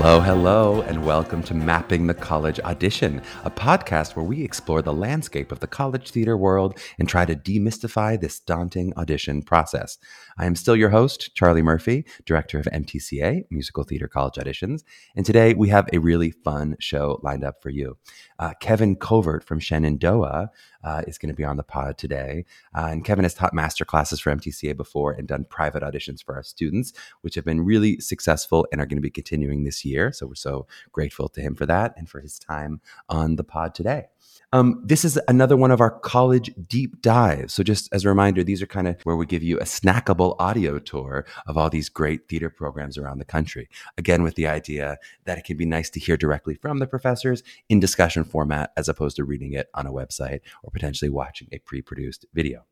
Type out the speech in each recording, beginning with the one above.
Hello, hello, and welcome to Mapping the College Audition, a podcast where we explore the landscape of the college theater world and try to demystify this daunting audition process. I am still your host, Charlie Murphy, director of MTCA, Musical Theater College Auditions, and today we have a really fun show lined up for you. Uh, Kevin Covert from Shenandoah uh, is going to be on the pod today. Uh, and Kevin has taught master classes for MTCA before and done private auditions for our students, which have been really successful and are going to be continuing this year. So we're so grateful to him for that and for his time on the pod today. Um, this is another one of our college deep dives. So, just as a reminder, these are kind of where we give you a snackable audio tour of all these great theater programs around the country. Again, with the idea that it can be nice to hear directly from the professors in discussion format as opposed to reading it on a website or potentially watching a pre produced video.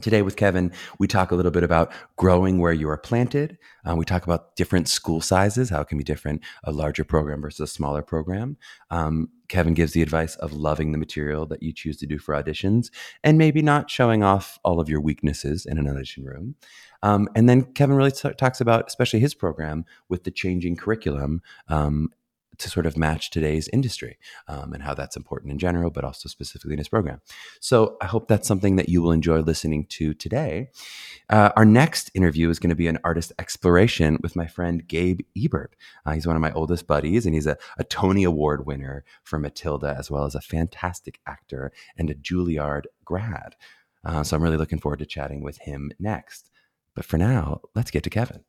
Today with Kevin, we talk a little bit about growing where you are planted. Um, we talk about different school sizes, how it can be different, a larger program versus a smaller program. Um, Kevin gives the advice of loving the material that you choose to do for auditions and maybe not showing off all of your weaknesses in an audition room. Um, and then Kevin really t- talks about, especially his program, with the changing curriculum um, to sort of match today's industry um, and how that's important in general, but also specifically in his program. So I hope that's something that you will enjoy listening to today. Uh, our next interview is going to be an artist exploration with my friend Gabe Ebert. Uh, he's one of my oldest buddies, and he's a, a Tony Award winner for Matilda, as well as a fantastic actor and a Juilliard grad. Uh, so I'm really looking forward to chatting with him next. But for now, let's get to Kevin.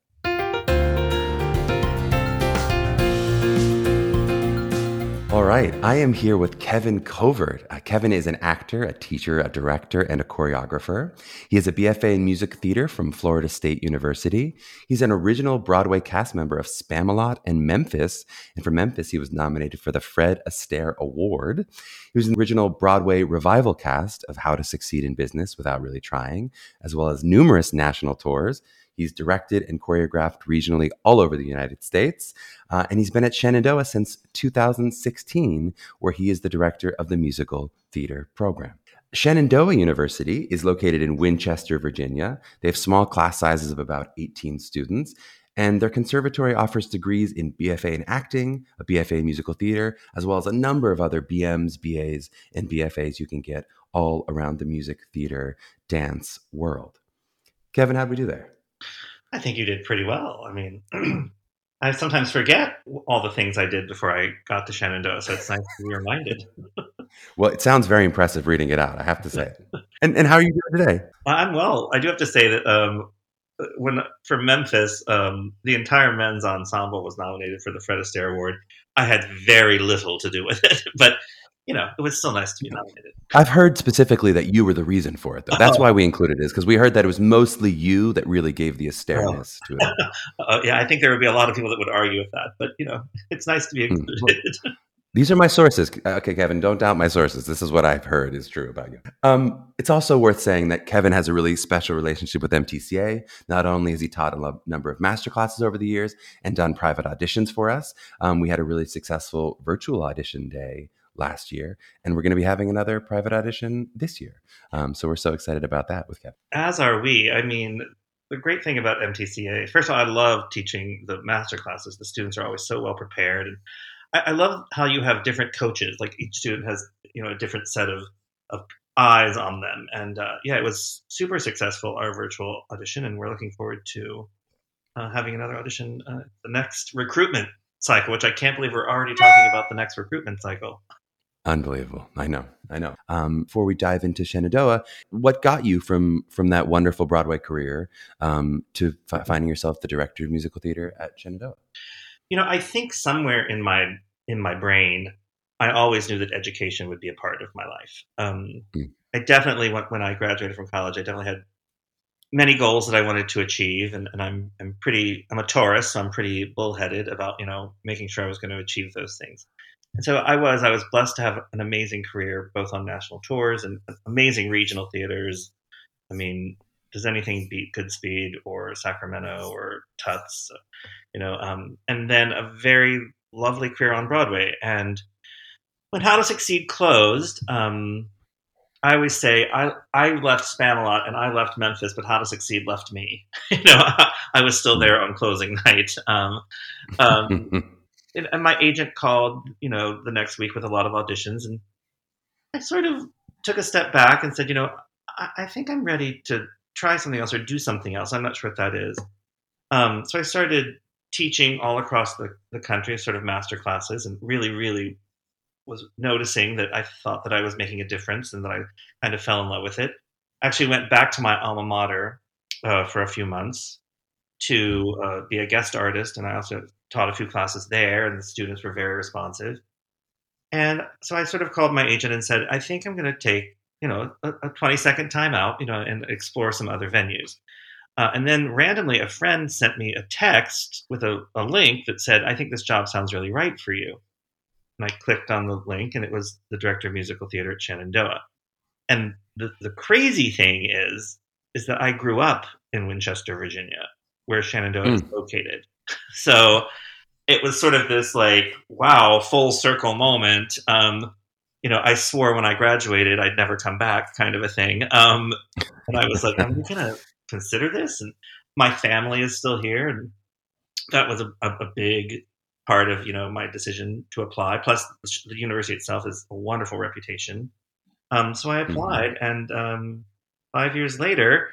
All right, I am here with Kevin Covert. Uh, Kevin is an actor, a teacher, a director, and a choreographer. He is a BFA in music theater from Florida State University. He's an original Broadway cast member of Spamalot and Memphis. And for Memphis, he was nominated for the Fred Astaire Award. He was an original Broadway revival cast of How to Succeed in Business Without Really Trying, as well as numerous national tours. He's directed and choreographed regionally all over the United States. Uh, and he's been at Shenandoah since 2016, where he is the director of the musical theater program. Shenandoah University is located in Winchester, Virginia. They have small class sizes of about 18 students. And their conservatory offers degrees in BFA in acting, a BFA in musical theater, as well as a number of other BMs, BAs, and BFAs you can get all around the music, theater, dance world. Kevin, how'd we do there? I think you did pretty well. I mean, I sometimes forget all the things I did before I got to Shenandoah, so it's nice to be reminded. well, it sounds very impressive reading it out. I have to say. and and how are you doing today? I'm well. I do have to say that um, when for Memphis, um, the entire men's ensemble was nominated for the Fred Astaire Award. I had very little to do with it, but you know, it was still nice to be nominated. I've heard specifically that you were the reason for it, though. That's oh. why we included it, is because we heard that it was mostly you that really gave the Astaireness oh. to it. uh, yeah, I think there would be a lot of people that would argue with that, but you know, it's nice to be hmm. included. These are my sources. Okay, Kevin, don't doubt my sources. This is what I've heard is true about you. Um, it's also worth saying that Kevin has a really special relationship with MTCA. Not only has he taught a number of master classes over the years and done private auditions for us, um, we had a really successful virtual audition day last year, and we're going to be having another private audition this year. Um, so we're so excited about that with Kevin. As are we. I mean, the great thing about MTCA, first of all, I love teaching the master classes. The students are always so well prepared, and I, I love how you have different coaches. Like each student has, you know, a different set of of eyes on them. And uh, yeah, it was super successful our virtual audition, and we're looking forward to uh, having another audition uh, the next recruitment cycle, which I can't believe we're already talking about the next recruitment cycle. Unbelievable. I know. I know. Um, before we dive into Shenandoah, what got you from from that wonderful Broadway career um, to fi- finding yourself the director of musical theater at Shenandoah? You know, I think somewhere in my in my brain, I always knew that education would be a part of my life. Um, Mm. I definitely, when, when I graduated from college, I definitely had many goals that I wanted to achieve, and, and I'm I'm pretty I'm a Taurus, so I'm pretty bullheaded about you know making sure I was going to achieve those things. And so I was I was blessed to have an amazing career both on national tours and amazing regional theaters. I mean, does anything beat Goodspeed or Sacramento or Tuts? You know, um, and then a very lovely career on Broadway. And when How to Succeed closed, um, I always say I I left Spamalot and I left Memphis, but How to Succeed left me. you know, I was still there on closing night. Um, um, and, my agent called, you know, the next week with a lot of auditions, and I sort of took a step back and said, you know, I, I think I'm ready to try something else or do something else. I'm not sure what that is. Um, so I started teaching all across the, the country, sort of master classes, and really, really was noticing that I thought that I was making a difference and that I kind of fell in love with it. Actually went back to my alma mater uh, for a few months to uh, be a guest artist, and I also taught a few classes there, and the students were very responsive. And so I sort of called my agent and said, I think I'm going to take, you know, a, a 20 second timeout, you know, and explore some other venues. Uh, and then randomly, a friend sent me a text with a, a link that said, I think this job sounds really right for you. And I clicked on the link, and it was the director of musical theater at Shenandoah. And the, the crazy thing is, is that I grew up in Winchester, Virginia, where Shenandoah is located. So it was sort of this like, wow, full circle moment. Um, you know, I swore when I graduated I'd never come back, kind of a thing. Um, and I was like, I'm going to consider this. And my family is still here. And that was a, a, a big part of, you know, my decision to apply. Plus, the university itself has a wonderful reputation. Um, so I applied. And um, five years later,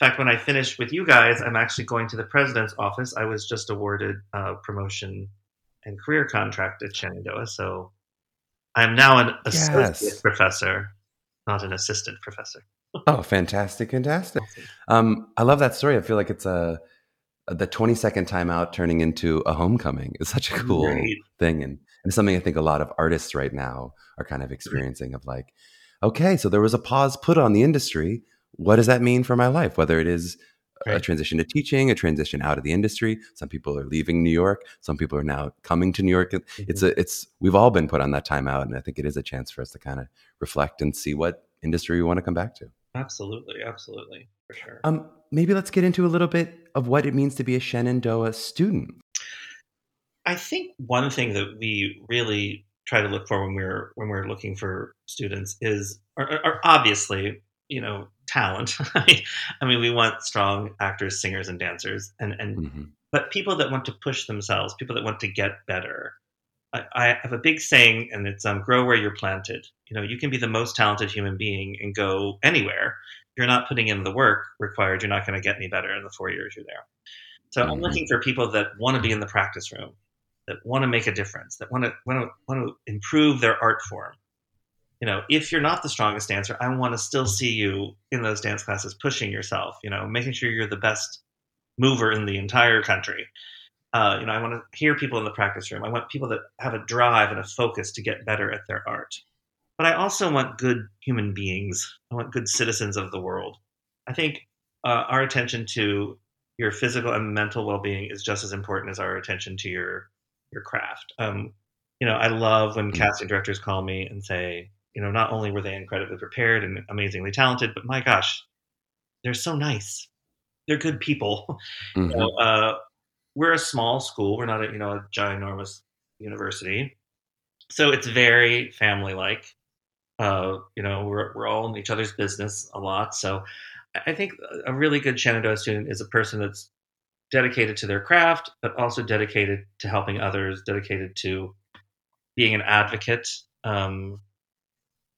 in fact, when I finish with you guys, I'm actually going to the president's office. I was just awarded a promotion and career contract at Shenandoah. So I'm now an associate Yes. professor, not an assistant professor. Oh, fantastic, fantastic. Um, I love that story. I feel like it's a the 20 second timeout turning into a homecoming is such a cool Right. thing and, and something I think a lot of artists right now are kind of experiencing of like, okay, so there was a pause put on the industry. What does that mean for my life? Whether it is a transition to teaching, a transition out of the industry. Some people are leaving New York. Some people are now coming to New York. It's a it's we've all been put on that timeout, and I think it is a chance for us to kind of reflect and see what industry we want to come back to. Absolutely, absolutely, for sure. Um, maybe let's get into a little bit of what it means to be a Shenandoah student. I think one thing that we really try to look for when we're when we're looking for students is, or, or obviously, you know, talent. I mean, we want strong actors, singers, and dancers, and and Mhm. but people that want to push themselves, people that want to get better. I, I have a big saying, and it's um, "grow where you're planted." You know, you can be the most talented human being and go anywhere. If you're not putting in the work required, you're not going to get any better in the four years you're there. So I'm Mhm. looking for people that want to be in the practice room, that want to make a difference, that want to want to want to improve their art form. You know, if you're not the strongest dancer, I want to still see you in those dance classes, pushing yourself. You know, making sure you're the best mover in the entire country. Uh, you know, I want to hear people in the practice room. I want people that have a drive and a focus to get better at their art. But I also want good human beings. I want good citizens of the world. I think uh, our attention to your physical and mental well-being is just as important as our attention to your your craft. Um, you know, I love when Mm. casting directors call me and say, you know, not only were they incredibly prepared and amazingly talented, but my gosh, they're so nice. They're good people. Mhm. You know, uh, we're a small school. We're not a you know a ginormous university, so it's very family like. Uh, you know, we're we're all in each other's business a lot. So I I think a really good Shenandoah student is a person that's dedicated to their craft, but also dedicated to helping others, dedicated to being an advocate um,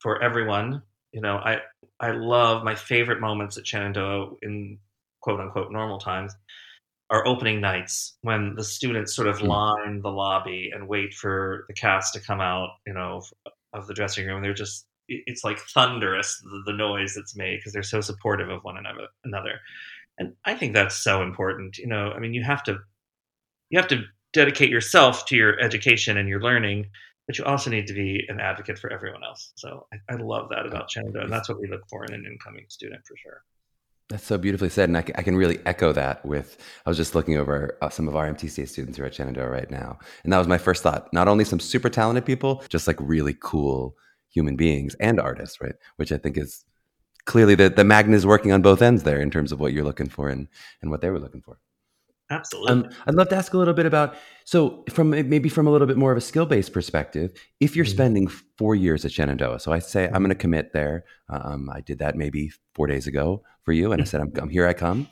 for everyone. You know, I I love my favorite moments at Shenandoah in quote unquote normal times are opening nights when the students sort of Mm. line the lobby and wait for the cast to come out, you know, of the dressing room. They're just it's like thunderous the, the noise that's made because they're so supportive of one another. Another, and I think that's so important. You know, I mean, you have to you have to dedicate yourself to your education and your learning, but you also need to be an advocate for everyone else. So I, I love that about Shenandoah, and that's what we look for in an incoming student for sure. That's so beautifully said, and I can, I can really echo that. With I was just looking over uh, some of our MTCA students who are at Shenandoah right now, and that was my first thought. Not only some super talented people, just like really cool human beings and artists, right? Which I think is clearly the the magnet is working on both ends there in terms of what you're looking for and and what they were looking for. Absolutely. Um, I'd love to ask a little bit about so from maybe from a little bit more of a skill based perspective. If you're Mhm. spending four years at Shenandoah, so I say I'm going to commit there. Um, I did that maybe four days ago for you, and I said I'm, I'm here. I come.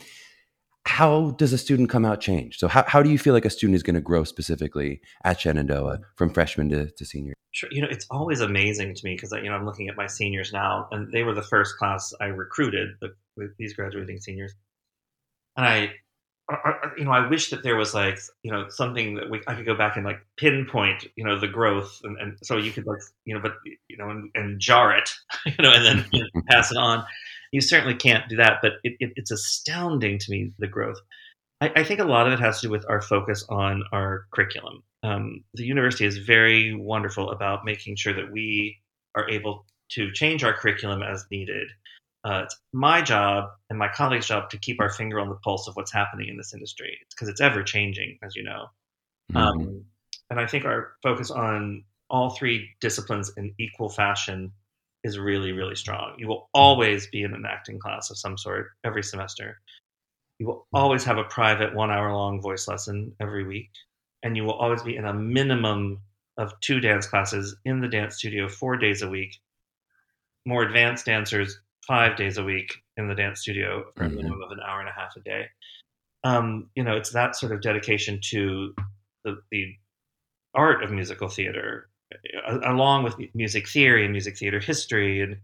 How does a student come out changed? So how how do you feel like a student is going to grow specifically at Shenandoah from freshman to, to senior? Sure. You know, it's always amazing to me because you know I'm looking at my seniors now, and they were the first class I recruited, the, with these graduating seniors, and I- you know, I wish that there was like you know something that we I could go back and like pinpoint you know the growth, and, and so you could like you know, but you know, and, and jar it, you know, and then you know, pass it on. You certainly can't do that, but it, it, it's astounding to me the growth. I, I think a lot of it has to do with our focus on our curriculum. Um, the university is very wonderful about making sure that we are able to change our curriculum as needed. Uh, it's my job and my colleagues' job to keep our finger on the pulse of what's happening in this industry because it's ever changing, as you know. Mhm. Um, and I think our focus on all three disciplines in equal fashion is really, really strong. You will always be in an acting class of some sort every semester. You will always have a private one hour long voice lesson every week. And you will always be in a minimum of two dance classes in the dance studio four days a week. More advanced dancers, five days a week in the dance studio for a Mhm. minimum of an hour and a half a day. Um, you know, it's that sort of dedication to the, the art of musical theater, along with music theory and music theater history and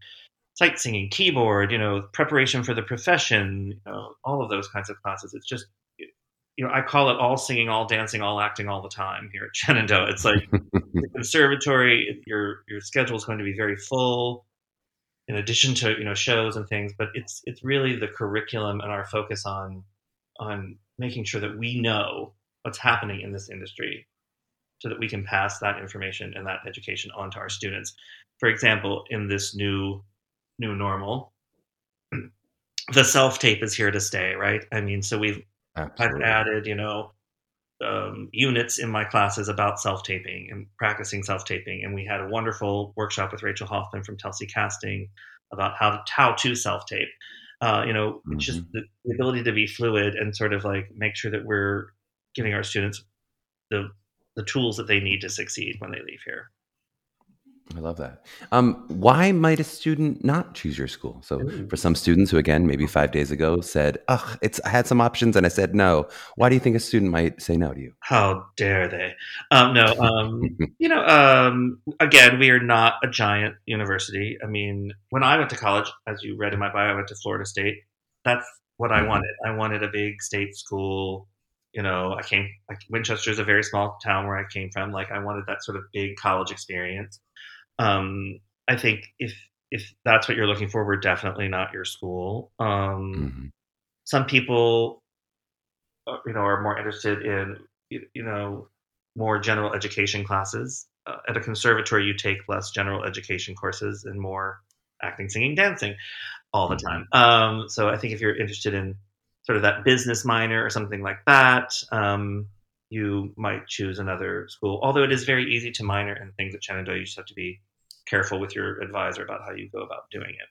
sight singing, keyboard, you know, preparation for the profession, you know, all of those kinds of classes. It's just, you know, I call it all singing, all dancing, all acting all the time here at Shenandoah. It's like the conservatory, your your schedule is going to be very full in addition to you know shows and things but it's it's really the curriculum and our focus on on making sure that we know what's happening in this industry so that we can pass that information and that education on to our students. For example in this new new normal the self tape is here to stay right? I mean so we've I've added, you know, um, units in my classes about self taping and practicing self taping. And we had a wonderful workshop with Rachel Hoffman from Telsey Casting about how to, how to self tape. Uh, you know, it's just the, the ability to be fluid and sort of like make sure that we're giving our students the the tools that they need to succeed when they leave here. I love that. Um, why might a student not choose your school? So, for some students who, again, maybe five days ago said, "Ugh, it's I had some options and I said no." Why do you think a student might say no to you? How dare they? Um, no, um, you know, um, again, we are not a giant university. I mean, when I went to college, as you read in my bio, I went to Florida State. That's what I Mhm. wanted. I wanted a big state school. You know, I came. Like, Winchester is a very small town where I came from. Like, I wanted that sort of big college experience. Um, I think if if that's what you're looking for, we're definitely not your school. Um, Mhm. some people uh, you know are more interested in you know more general education classes uh, at a conservatory you take less general education courses and more acting singing dancing all the time um, so i think if you're interested in sort of that business minor or something like that um, you might choose another school although it is very easy to minor in things at shenandoah you just have to be careful with your advisor about how you go about doing it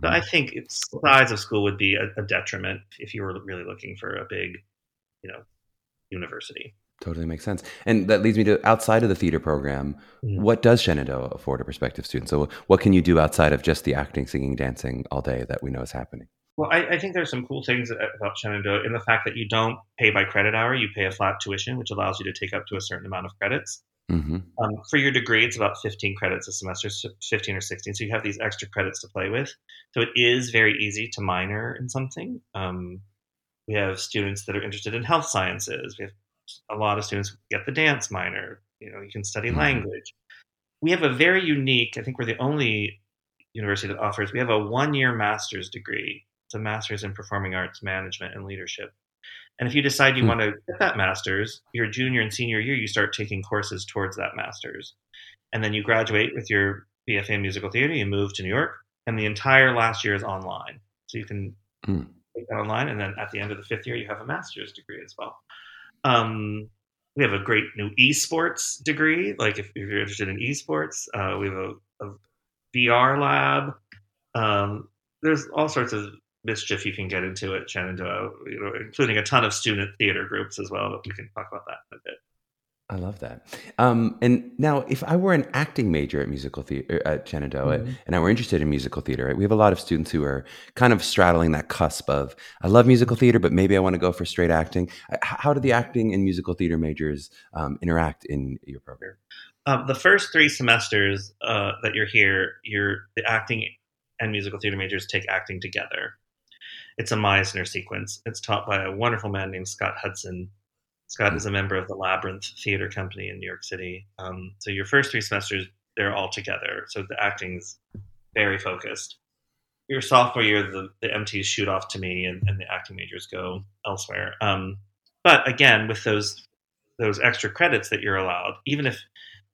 but I think its size of school would be a, a detriment if you were really looking for a big, you know, university. Totally makes sense. And that leads me to outside of the theater program, Mhm. what does Shenandoah afford a prospective student? So, what can you do outside of just the acting, singing, dancing all day that we know is happening? Well, I, I think there's some cool things about Shenandoah in the fact that you don't pay by credit hour; you pay a flat tuition, which allows you to take up to a certain amount of credits. Hmm Um, for your degree, it's about 15 credits a semester, 15 or 16. So you have these extra credits to play with. So it is very easy to minor in something. Um, we have students that are interested in health sciences. We have a lot of students get the dance minor. You know, you can study Mhm. language. we have a very unique. I think we're the only university that offers. We have a one-year master's degree. It's a master's in performing arts management and leadership. And if you decide you Hmm. want to get that master's, your junior and senior year, you start taking courses towards that master's. And then you graduate with your BFA in musical theater, you move to New York, and the entire last year is online. So you can Hmm. take that online, and then at the end of the fifth year, you have a master's degree as well. Um, we have a great new esports degree. Like if, if you're interested in esports, uh, we have a, a VR lab. Um, there's all sorts of mischief you can get into at Shenandoah, you know, including a ton of student theater groups as well. But we can talk about that in a bit. I love that. Um, and now, if I were an acting major at musical theater at Shenandoah, Mm-hmm. and I were interested in musical theater, right, we have a lot of students who are kind of straddling that cusp of I love musical theater, but maybe I want to go for straight acting. How do the acting and musical theater majors um, interact in your program? Um, the first three semesters uh, that you're here, you're the acting and musical theater majors take acting together. It's a Meisner sequence. It's taught by a wonderful man named Scott Hudson. Scott is a member of the Labyrinth Theater Company in New York City. Um, so your first three semesters, they're all together. So the acting's very focused. Your sophomore year, the, the MTs shoot off to me, and, and the acting majors go elsewhere. Um, but again, with those those extra credits that you're allowed, even if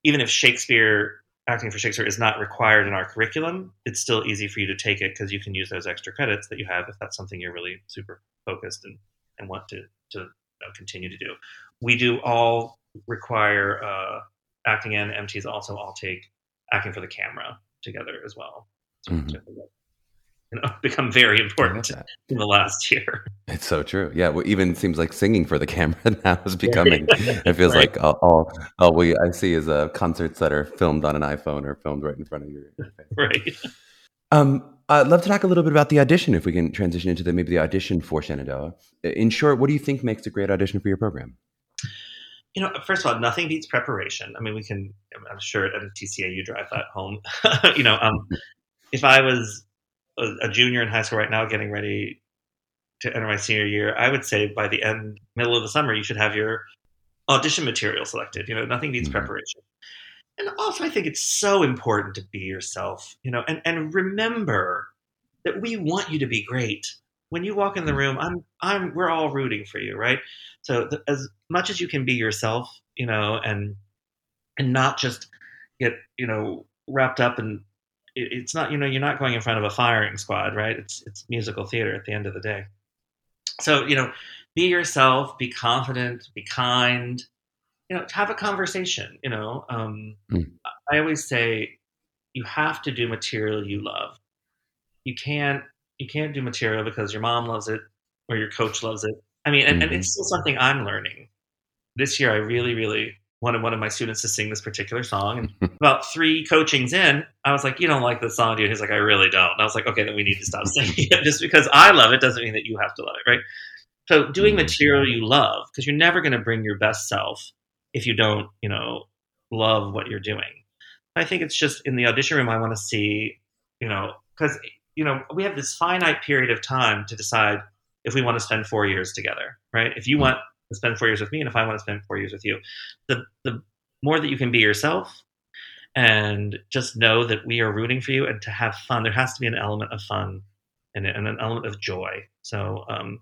even if Shakespeare acting for Shakespeare is not required in our curriculum, it's still easy for you to take it because you can use those extra credits that you have if that's something you're really super focused and, and want to to continue to do. We do all require uh, acting and MTs also all take acting for the camera together as well. Mhm. to, you know, become very important in the last year. It's so true. Yeah, well, even seems like singing for the camera now is becoming. It feels Right. like all, all all we I see is uh, concerts that are filmed on an iPhone or filmed right in front of your. face. right. Um, I'd love to talk a little bit about the audition. If we can transition into the maybe the audition for Shenandoah. In short, what do you think makes a great audition for your program? you know, first of all, nothing beats preparation. I mean, we can. I'm sure at MTCA you drive that home. you know, um, if I was a, junior in high school right now, getting ready to enter my senior year, I would say by the end, middle of the summer, you should have your audition material selected. You know, nothing beats Mhm. preparation. And also, I think it's so important to be yourself. You know, and and remember that we want you to be great. When you walk in the room, I'm I'm we're all rooting for you, right? So the, as much as you can be yourself, you know, and and not just get you know wrapped up in it, it's not you know you're not going in front of a firing squad, right? It's it's musical theater at the end of the day. So you know, be yourself, be confident, be kind. You know, have a conversation. You know, um, Mm. I always say you have to do material you love. You can't you can't do material because your mom loves it or your coach loves it. I mean, and, and Mhm. it's still something I'm learning. This year, I really, really wanted one of my students to sing this particular song. And about three coachings in, I was like, "You don't like this song, dude?" He's like, "I really don't." And I was like, "Okay, then we need to stop singing it. Just because I love it doesn't mean that you have to love it, right?" So, doing Mhm. material you love, because you're never going to bring your best self if you don't, you know, love what you're doing. I think it's just in the audition room. I want to see, you know, because you know we have this finite period of time to decide if we want to spend four years together, right? If you want to spend four years with me, and if I want to spend four years with you, the the more that you can be yourself, and just know that we are rooting for you, and to have fun. There has to be an element of fun and, and an element of joy. So, um,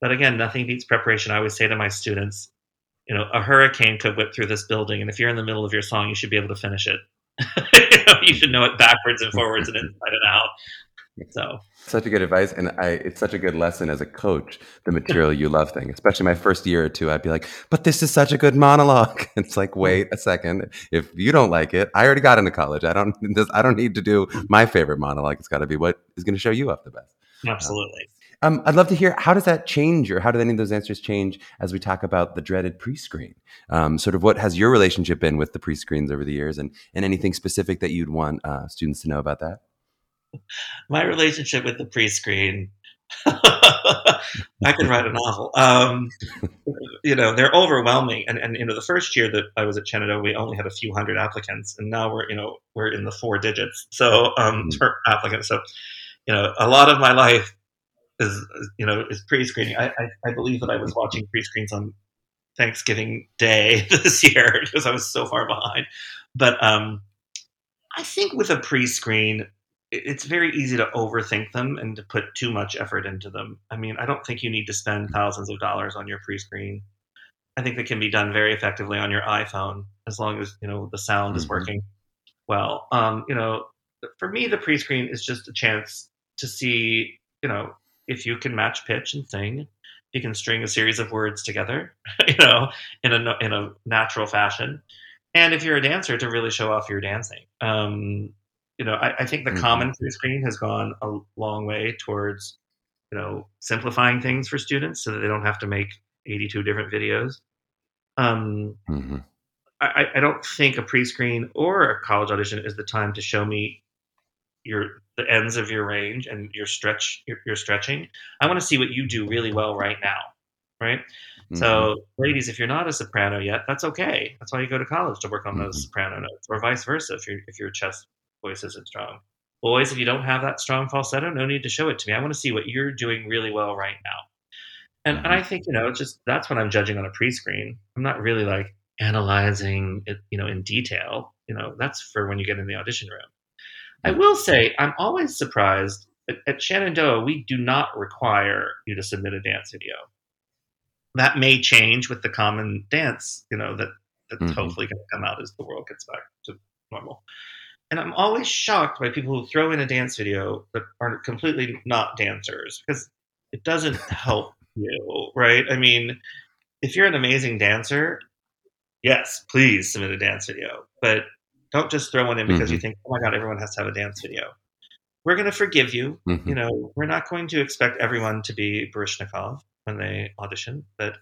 but again, nothing beats preparation. I always say to my students, you know, a hurricane could whip through this building, and if you're in the middle of your song, you should be able to finish it. you, know, you should know it backwards and forwards and inside and out. So, Such a good advice, and I, it's such a good lesson as a coach. The material you love thing, especially my first year or two, I'd be like, "But this is such a good monologue." It's like, wait a second. If you don't like it, I already got into college. I don't. This, I don't need to do my favorite monologue. It's got to be what is going to show you up the best. absolutely. Um, I'd love to hear how does that change, or how do any of those answers change as we talk about the dreaded pre-screen? Um, sort of what has your relationship been with the pre-screens over the years, and and anything specific that you'd want uh, students to know about that? my relationship with the pre-screen i could write a novel. Um, you know they're overwhelming. And, and you know the first year that i was at Shenandoah, we only had a few hundred applicants and now we're you know we're in the four digits. So um, for applicants so you know a lot of my life is you know is pre-screening. I, I, I believe that i was watching pre-screens on thanksgiving day this year because i was so far behind. But um I think with a pre-screen, it's very easy to overthink them and to put too much effort into them. I mean, I don't think you need to spend thousands of dollars on your pre-screen. I think that can be done very effectively on your iPhone as long as you know the sound is Mhm. working well. Um, you know, for me, the pre-screen is just a chance to see, you know, if you can match pitch and sing, you can string a series of words together, you know, in a in a natural fashion, and if you're a dancer, to really show off your dancing. Um, you know, I, I think the Mhm. common pre-screen has gone a long way towards, you know, simplifying things for students so that they don't have to make 82 different videos. Um, Mhm. I, I don't think a pre-screen or a college audition is the time to show me your the ends of your range and your stretch your, your stretching. I want to see what you do really well right now, right? Mhm. So, ladies, if you're not a soprano yet, that's okay. That's why you go to college to work on those Mhm. soprano notes, or vice versa if your if you're a chest voice isn't strong. Boys, if you don't have that strong falsetto, no need to show it to me. I want to see what you're doing really well right now. And and I think you know, it's just that's what I'm judging on a pre-screen. I'm not really like analyzing it, you know, in detail. You know, that's for when you get in the audition room. I will say, I'm always surprised at, at Shenandoah. We do not require you to submit a dance video. That may change with the common dance, you know, that that's Mhm. hopefully going to come out as the world gets back to normal. And I'm always shocked by people who throw in a dance video that are completely not dancers because it doesn't help you, right? I mean, if you're an amazing dancer, yes, please submit a dance video, but don't just throw one in because you think, oh my god, everyone has to have a dance video. We're going to forgive you. Mhm. You know, we're not going to expect everyone to be Baryshnikov when they audition, but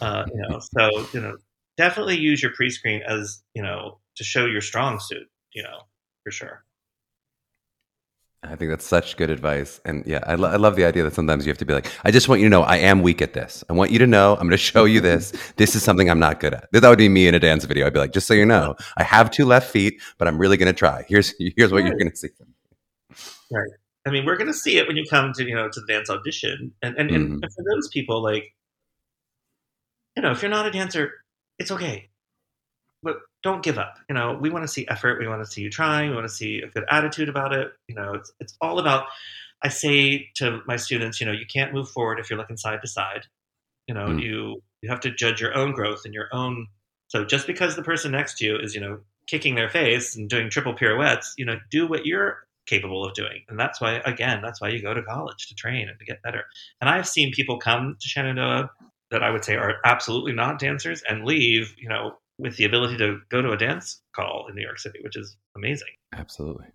uh, you know, so you know, definitely use your pre-screen as you know to show your strong suit. You know, for sure. I think that's such good advice. And yeah, I, lo- I love the idea that sometimes you have to be like, I just want you to know I am weak at this. I want you to know I'm going to show you this. This is something I'm not good at. That would be me in a dance video. I'd be like, just so you know, I have two left feet, but I'm really going to try. Here's here's what you're going to see. Right. I mean, we're going to see it when you come to you know to the dance audition, and and, and Mhm. for those people, like, you know, if you're not a dancer, it's okay, don't give up. You know, we want to see effort. We want to see you trying. We want to see a good attitude about it. You know, it's it's all about. I say to my students, you know, you can't move forward if you're looking side to side. You know, Mm. you you have to judge your own growth and your own. So just because the person next to you is, you know, kicking their face and doing triple pirouettes, you know, do what you're capable of doing. And that's why, again, that's why you go to college to train and to get better. And I've seen people come to Shenandoah that I would say are absolutely not dancers and leave, you know, with the ability to go to a dance call in New York City, which is amazing. Absolutely.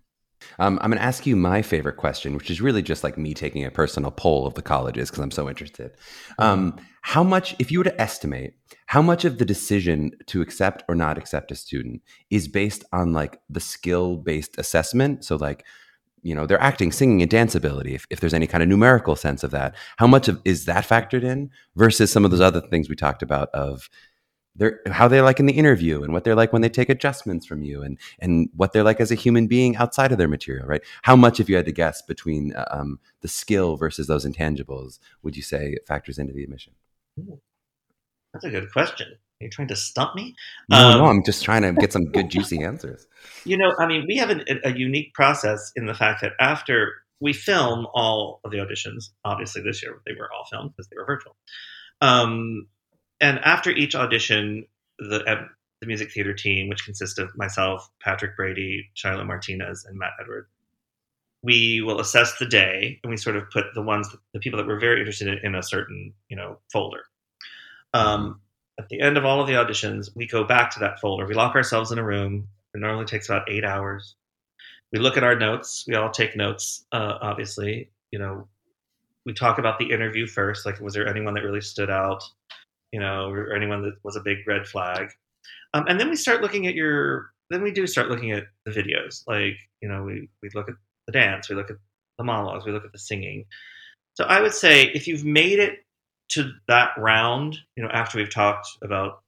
Um, I'm going to ask you my favorite question, which is really just like me taking a personal poll of the colleges because I'm so interested. Um, how much, if you were to estimate, how much of the decision to accept or not accept a student is based on like the skill based assessment? So, like, you know, their acting, singing, and dance ability, if, if there's any kind of numerical sense of that, how much of is that factored in versus some of those other things we talked about of their how they're like in the interview and what they're like when they take adjustments from you and and what they're like as a human being outside of their material right how much if you had to guess between uh, um, the skill versus those intangibles would you say factors into the admission That's a good question. Are you trying to stump me? no no Um, i'm just trying to get some good juicy answers You know, I mean, we have an, a unique process in the fact that after we film all of the auditions, obviously this year they were all filmed because they were virtual. Um, and after each audition, the uh, the music theater team, which consists of myself, Patrick Brady, Shiloh Martinez, and Matt Edward, we will assess the day and we sort of put the ones, the people that we're very interested in, in a certain you know folder. Um, at the end of all of the auditions, we go back to that folder. We lock ourselves in a room. It normally takes about eight hours. We look at our notes. We all take notes, uh, obviously. You know, we talk about the interview first. Like, was there anyone that really stood out? You know, or anyone that was a big red flag? Um, and then we start looking at your. Then we do start looking at the videos. Like, you know, we we look at the dance. We look at the monologues. We look at the singing. So I would say if you've made it to that round, you know, after we've talked about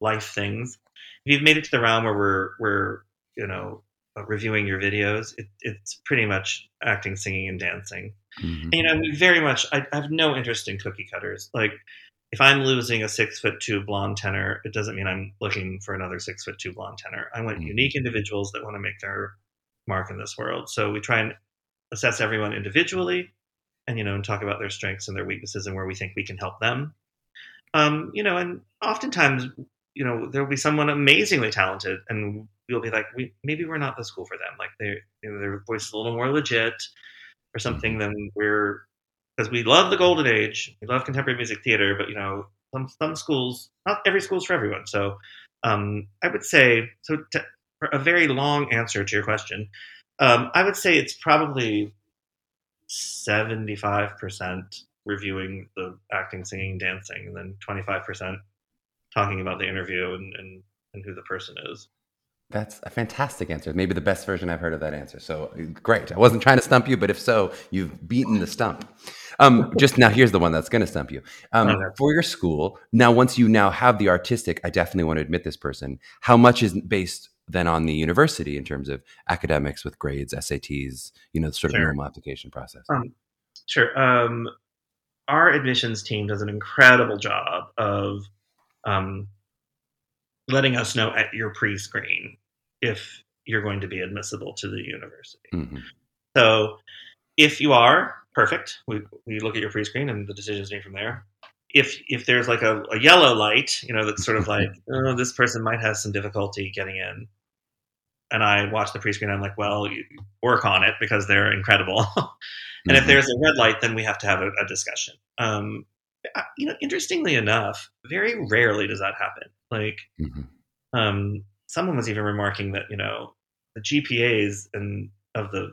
life things, if you've made it to the round where we're we're you know uh, reviewing your videos, it, it's pretty much acting, singing, and dancing. Mhm. And, you know, we very much. I, I have no interest in cookie cutters. Like, if I'm losing a six foot two blonde tenor, it doesn't mean I'm looking for another six foot two blonde tenor. I want Mhm. unique individuals that want to make their mark in this world. So we try and assess everyone individually, and you know, and talk about their strengths and their weaknesses and where we think we can help them. Um, you know, and oftentimes, you know, there will be someone amazingly talented, and we'll be like, we maybe we're not the school for them. Like they, you know, their voice is a little more legit or something than we're because we love the golden age, we love contemporary music theater, but you know, some some schools, not every school's for everyone. So um, I would say, so to, for a very long answer to your question, um, I would say it's probably seventy five percent reviewing the acting, singing, dancing, and then twenty five percent talking about the interview and, and and who the person is. That's a fantastic answer. Maybe the best version I've heard of that answer. So great. I wasn't trying to stump you, but if so, you've beaten the stump. Um, just now, here's the one that's going to stump you. Um. For your school, now once you now have the artistic, I definitely want to admit this person. How much is based then on the university in terms of academics with grades, SATs, you know, sort of Sure. normal application process? Um, Sure. Um, our admissions team does an incredible job of um, letting us know at your pre-screen if you're going to be admissible to the university. Mhm. So if you are perfect, we, we look at your pre-screen and the decision is made from there. If if there's like a, a yellow light, you know, that's sort of like, oh, this person might have some difficulty getting in, and I watch the pre-screen, I'm like, well, you work on it because they're incredible. and if Mhm. there's a red light, then we have to have a, a discussion. Um, you know, interestingly enough, very rarely does that happen. Like, Mhm. um, someone was even remarking that you know the GPAs and of the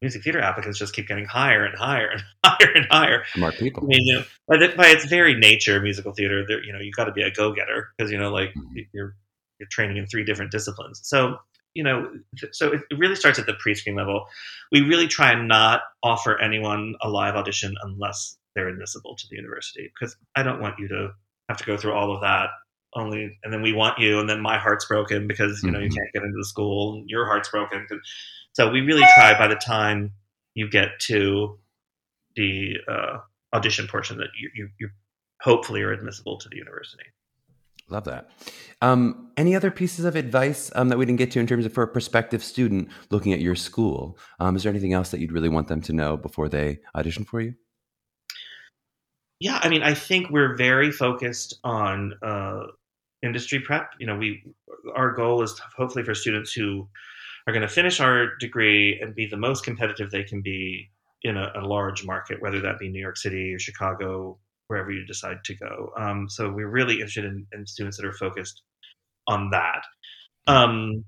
music theater applicants just keep getting higher and higher and higher and higher. Smart I mean, you know, by, the, by its very nature, musical theater, there, you know, you got to be a go-getter because you know, like Mhm. you're you're training in three different disciplines. So you know, th- so it really starts at the pre-screen level. We really try and not offer anyone a live audition unless they're admissible to the university because I don't want you to have to go through all of that only and then we want you and then my heart's broken because you know you Mhm. can't get into the school and your heart's broken so we really try by the time you get to the uh, audition portion that you, you, you hopefully are admissible to the university Love that. Um, any other pieces of advice um, that we didn't get to in terms of for a prospective student looking at your school? Um, is there anything else that you'd really want them to know before they audition for you? yeah i mean i think we're very focused on uh, industry prep. You know we our goal is hopefully for students who are going to finish our degree and be the most competitive they can be in a, a large market whether that be new york city or chicago wherever you decide to go. Um, so we're really interested in, in students that are focused on that. Um,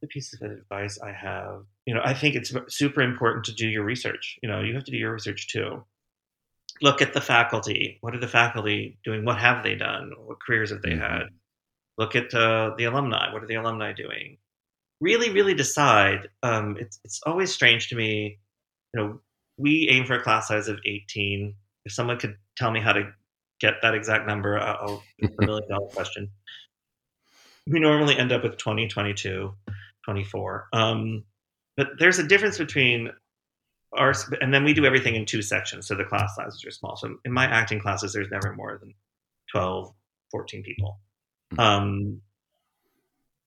the piece of advice i have you know i think it's super important to do your research. You know you have to do your research too look at the faculty. What are the faculty doing? What have they done? What careers have they Mhm. had? Look at uh, the alumni. What are the alumni doing? Really, really decide. Um, it's it's always strange to me. You know, we aim for a class size of eighteen. If someone could tell me how to get that exact number, I- I'll it's a million dollar question. We normally end up with 20, 22, 24. Um, but there's a difference between our and then we do everything in two sections. So the class sizes are small. So in my acting classes there's never more than 12 14 people. Um,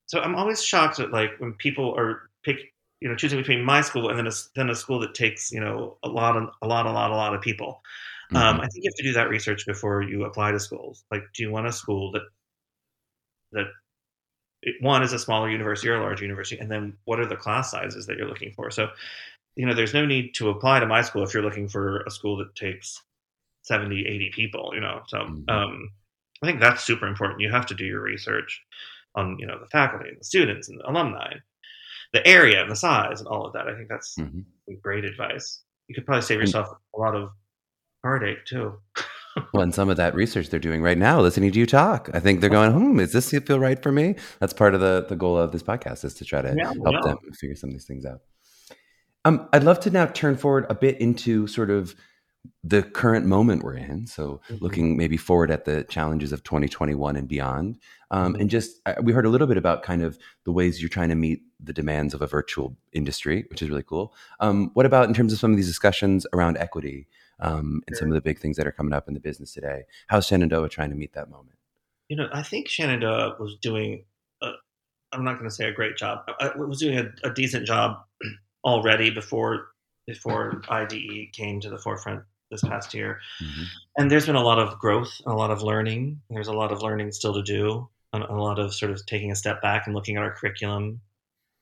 so i'm always shocked at like when people are pick you know choosing between my school and then a, then a school that takes you know a lot of a lot a lot a lot of people. Um, Mhm. i think you have to do that research before you apply to schools. Like do you want a school that that one is a smaller university or a large university and then what are the class sizes that you're looking for? So you know there's no need to apply to my school if you're looking for a school that takes 70 80 people you know so Mhm. um, i think that's super important you have to do your research on you know the faculty and the students and the alumni the area and the size and all of that i think that's Mhm. great advice you could probably save yourself a lot of heartache too Well, and some of that research they're doing right now, listening to you talk, I think they're going, "Hmm, is this feel right for me?" That's part of the the goal of this podcast is to try to Yeah, help yeah. them figure some of these things out. Um, I'd love to now turn forward a bit into sort of the current moment we're in. So, Mhm. looking maybe forward at the challenges of 2021 and beyond, um, Mhm. and just I, we heard a little bit about kind of the ways you're trying to meet the demands of a virtual industry, which is really cool. Um, what about in terms of some of these discussions around equity um, and some of the big things that are coming up in the business today? How's Shenandoah trying to meet that moment? you know i think shenandoah was doing a, I'm not going to say a great job. I, I was doing a, a decent job already before before IDE came to the forefront this past year. Mhm. And there's been a lot of growth, a lot of learning. There's a lot of learning still to do, and a lot of sort of taking a step back and looking at our curriculum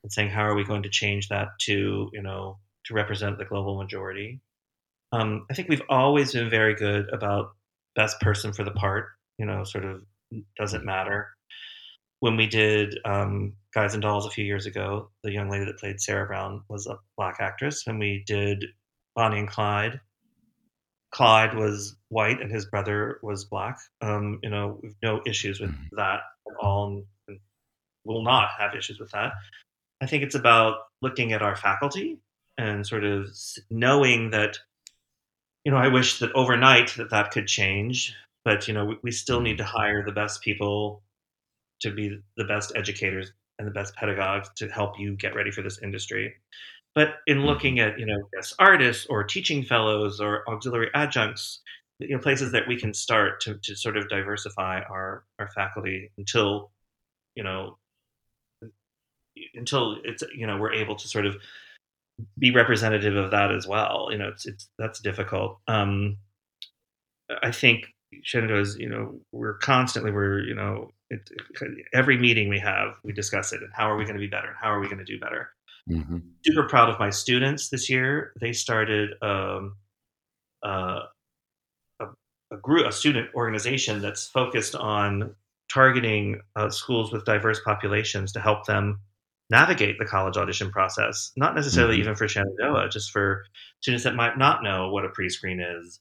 and saying how are we going to change that to you know to represent the global majority. Um, I think we've always been very good about best person for the part. You know, sort of doesn't matter. When we did um, Guys and Dolls a few years ago, the young lady that played Sarah Brown was a black actress. When we did Bonnie and Clyde, Clyde was white and his brother was black. Um, you know, we've no issues with Mhm. that at all, and, and will not have issues with that. I think it's about looking at our faculty and sort of knowing that, you know, I wish that overnight that that could change, but you know, we, we still need to hire the best people to be the best educators and the best pedagogues to help you get ready for this industry. But in looking at you know guest artists or teaching fellows or auxiliary adjuncts, you know places that we can start to, to sort of diversify our our faculty until you know until it's you know we're able to sort of be representative of that as well. You know, it's it's that's difficult. Um, I think Shenandoah is you know we're constantly we're you know it, every meeting we have we discuss it and how are we going to be better and how are we going to do better Mhm. super proud of my students this year. They started um, uh, a, a group, a student organization that's focused on targeting uh, schools with diverse populations to help them navigate the college audition process. Not necessarily Mhm. even for Shenandoah, just for students that might not know what a pre-screen is.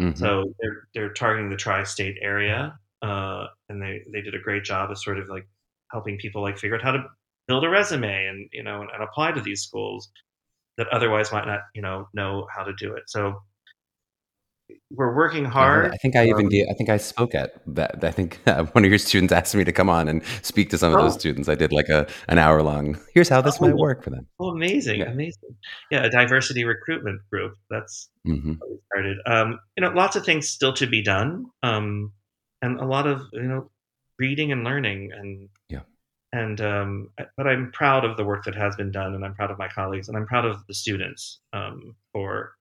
Mhm. So they're they're targeting the tri-state area, uh, and they they did a great job of sort of like helping people like figure out how to build a resume and you know and, and apply to these schools that otherwise might not you know know how to do it. So we're working hard. I think I even Um, gave, I think I spoke at that. I think one of your students asked me to come on and speak to some of those Oh. students. I did like a an hour long. Here's how this Oh. might work for them. Oh, amazing, Yeah. amazing. Yeah, a diversity recruitment group. That's hmm how we started. Um, you know, lots of things still to be done, um, and a lot of you know reading and learning, and Yeah. and um, but I'm proud of the work that has been done, and I'm proud of my colleagues, and I'm proud of the students um, for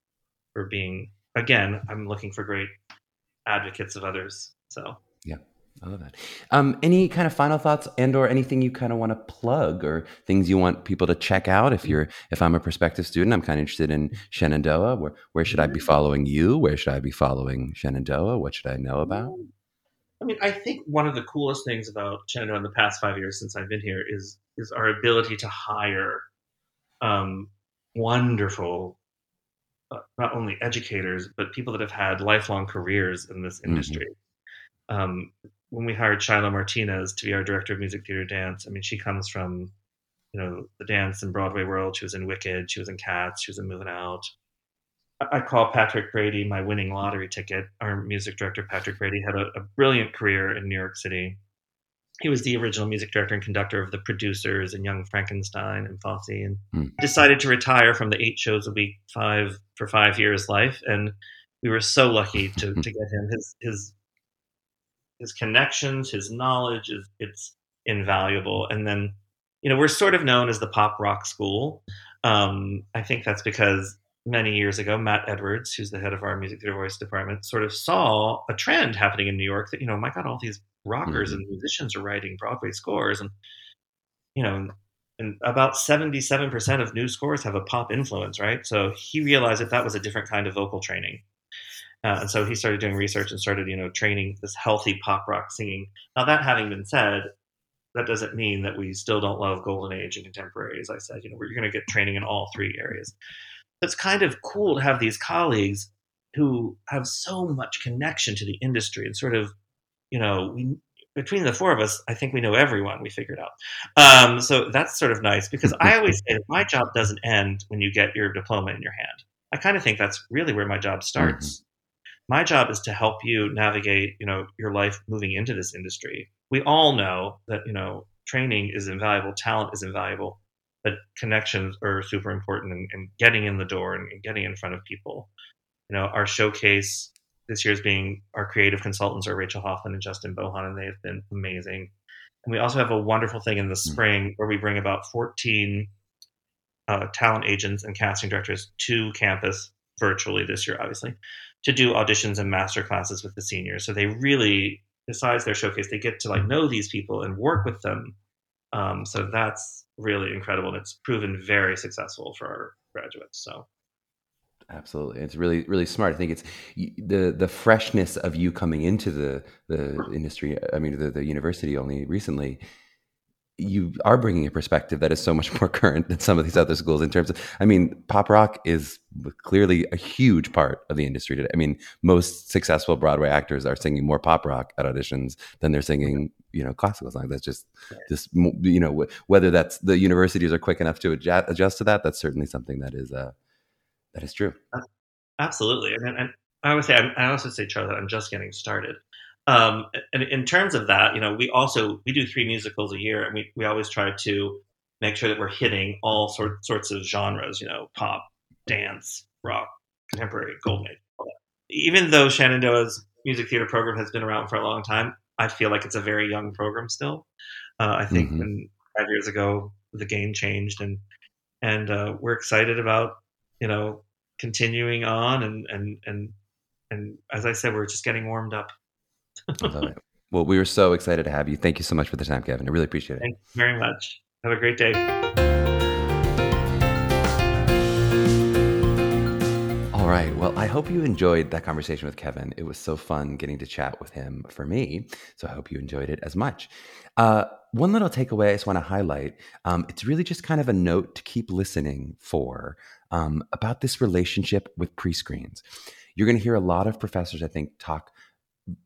for being again. I'm looking for great advocates of others. So yeah, I love that. Um, any kind of final thoughts and or anything you kind of want to plug or things you want people to check out if you're if I'm a prospective student, I'm kind of interested in Shenandoah. Where where should I be following you? Where should I be following Shenandoah? What should I know about? I mean, I think one of the coolest things about Shenandoah in the past five years since I've been here is is our ability to hire um, wonderful, uh, not only educators but people that have had lifelong careers in this industry. Um, when we hired Shiloh Martinez to be our director of music theater dance, I mean, she comes from you know the dance and Broadway world. She was in Wicked, she was in Cats, she was in Moving Out. I call Patrick Brady my winning lottery ticket. Our music director, Patrick Brady, had a, a brilliant career in New York City. He was the original music director and conductor of the producers and Young Frankenstein and Fosse, and Hmm. decided to retire from the eight shows a week, five for five years life. And we were so lucky to, to get him. His his his connections, his knowledge is it's invaluable. And then, you know, we're sort of known as the pop rock school. Um, I think that's because many years ago, Matt Edwards, who's the head of our music theater voice department, sort of saw a trend happening in New York that, you know, my God, all these rockers Mhm. and musicians are writing Broadway scores. And, you know, and about 77% of new scores have a pop influence, right? So he realized that that was a different kind of vocal training. Uh, and so he started doing research and started, you know, training this healthy pop rock singing. Now, that having been said, that doesn't mean that we still don't love golden age and contemporary. As I said, you know, we're going to get training in all three areas. It's kind of cool to have these colleagues who have so much connection to the industry and sort of, you know, we between the four of us, I think we know everyone. We figured out. Um, so that's sort of nice because I always say that my job doesn't end when you get your diploma in your hand. I kind of think that's really where my job starts. My job is to help you navigate, you know, your life moving into this industry. We all know that, you know, training is invaluable, talent is invaluable, but connections are super important and, and getting in the door and, and getting in front of people. You know, our showcase this year's being our creative consultants are Rachel Hoffman and Justin Bohon, and they have been amazing. And we also have a wonderful thing in the spring where we bring about 14 uh, talent agents and casting directors to campus virtually this year, obviously, to do auditions and master classes with the seniors. So they really, besides their showcase, they get to like know these people and work with them. Um, so that's really incredible, and it's proven very successful for our graduates. So Absolutely, it's really really smart. I think it's the the freshness of you coming into the the industry. I mean, the, the university only recently. You are bringing a perspective that is so much more current than some of these other schools in terms of. I mean, pop rock is clearly a huge part of the industry today. I mean, most successful Broadway actors are singing more pop rock at auditions than they're singing, you know, classical songs. That's just, just you know, whether that's the universities are quick enough to adjust, adjust to that. That's certainly something that is. Uh, that is true. Absolutely, and, and I would say I also say, Charlie, that I'm just getting started. Um, and in terms of that, you know, we also we do three musicals a year, and we we always try to make sure that we're hitting all sort, sorts of genres. You know, pop, dance, rock, contemporary, golden age. Even though Shenandoah's music theater program has been around for a long time, I feel like it's a very young program still. Uh, I think mm-hmm. when five years ago the game changed, and and uh, we're excited about you know, continuing on and and and and as I said, we're just getting warmed up. well, we were so excited to have you. Thank you so much for the time, Kevin. I really appreciate it. Thank you very much. Have a great day. All right. Well, I hope you enjoyed that conversation with Kevin. It was so fun getting to chat with him for me. So I hope you enjoyed it as much. Uh, one little takeaway I just want to highlight um, it's really just kind of a note to keep listening for um, about this relationship with pre screens. You're going to hear a lot of professors, I think, talk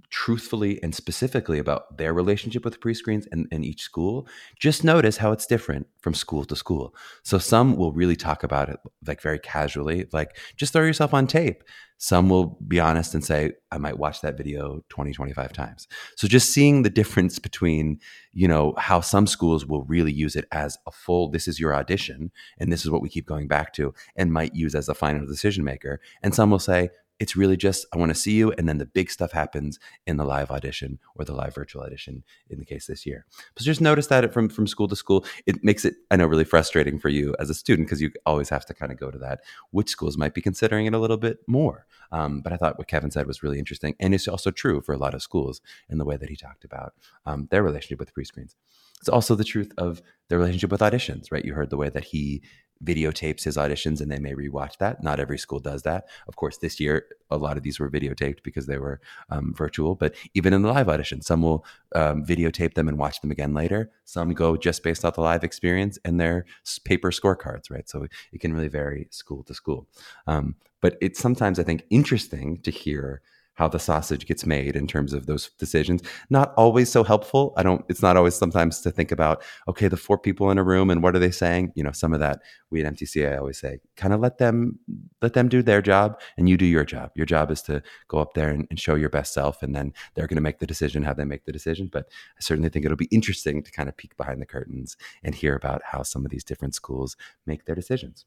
truthfully and specifically about their relationship with pre-screens and, in each school just notice how it's different from school to school. So some will really talk about it like very casually like just throw yourself on tape. Some will be honest and say i might watch that video 20 25 times. So just seeing the difference between you know how some schools will really use it as a full this is your audition and this is what we keep going back to and might use as a final decision maker and some will say it's really just I want to see you, and then the big stuff happens in the live audition or the live virtual audition in the case this year. So just notice that from from school to school, it makes it I know really frustrating for you as a student because you always have to kind of go to that. Which schools might be considering it a little bit more? Um, but I thought what Kevin said was really interesting, and it's also true for a lot of schools in the way that he talked about um, their relationship with pre-screens. It's also the truth of their relationship with auditions, right? You heard the way that he videotapes his auditions and they may rewatch that. Not every school does that. Of course, this year, a lot of these were videotaped because they were um, virtual, but even in the live audition, some will um, videotape them and watch them again later. Some go just based off the live experience and their paper scorecards, right? So it can really vary school to school. Um, but it's sometimes, I think, interesting to hear how the sausage gets made in terms of those decisions. Not always so helpful. I don't, it's not always sometimes to think about, okay, the four people in a room and what are they saying? You know, some of that we at MTCA always say, kind of let them, let them do their job and you do your job. Your job is to go up there and, and show your best self and then they're going to make the decision how they make the decision. But I certainly think it'll be interesting to kind of peek behind the curtains and hear about how some of these different schools make their decisions.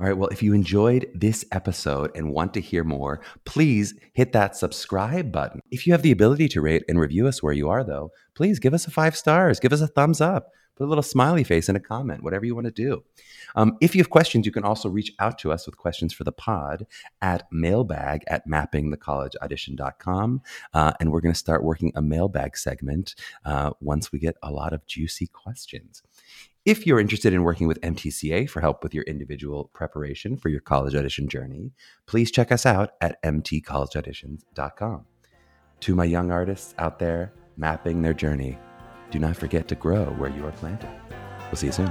All right. Well, if you enjoyed this episode and want to hear more, please hit that subscribe button. If you have the ability to rate and review us where you are, though, please give us a five stars, give us a thumbs up, put a little smiley face in a comment, whatever you want to do. Um, if you have questions, you can also reach out to us with questions for the pod at mailbag at mappingthecollegeaudition.com. Uh, and we're going to start working a mailbag segment uh, once we get a lot of juicy questions. If you're interested in working with MTCA for help with your individual preparation for your college audition journey, please check us out at mtcollegeauditions.com. To my young artists out there mapping their journey, do not forget to grow where you are planted. We'll see you soon.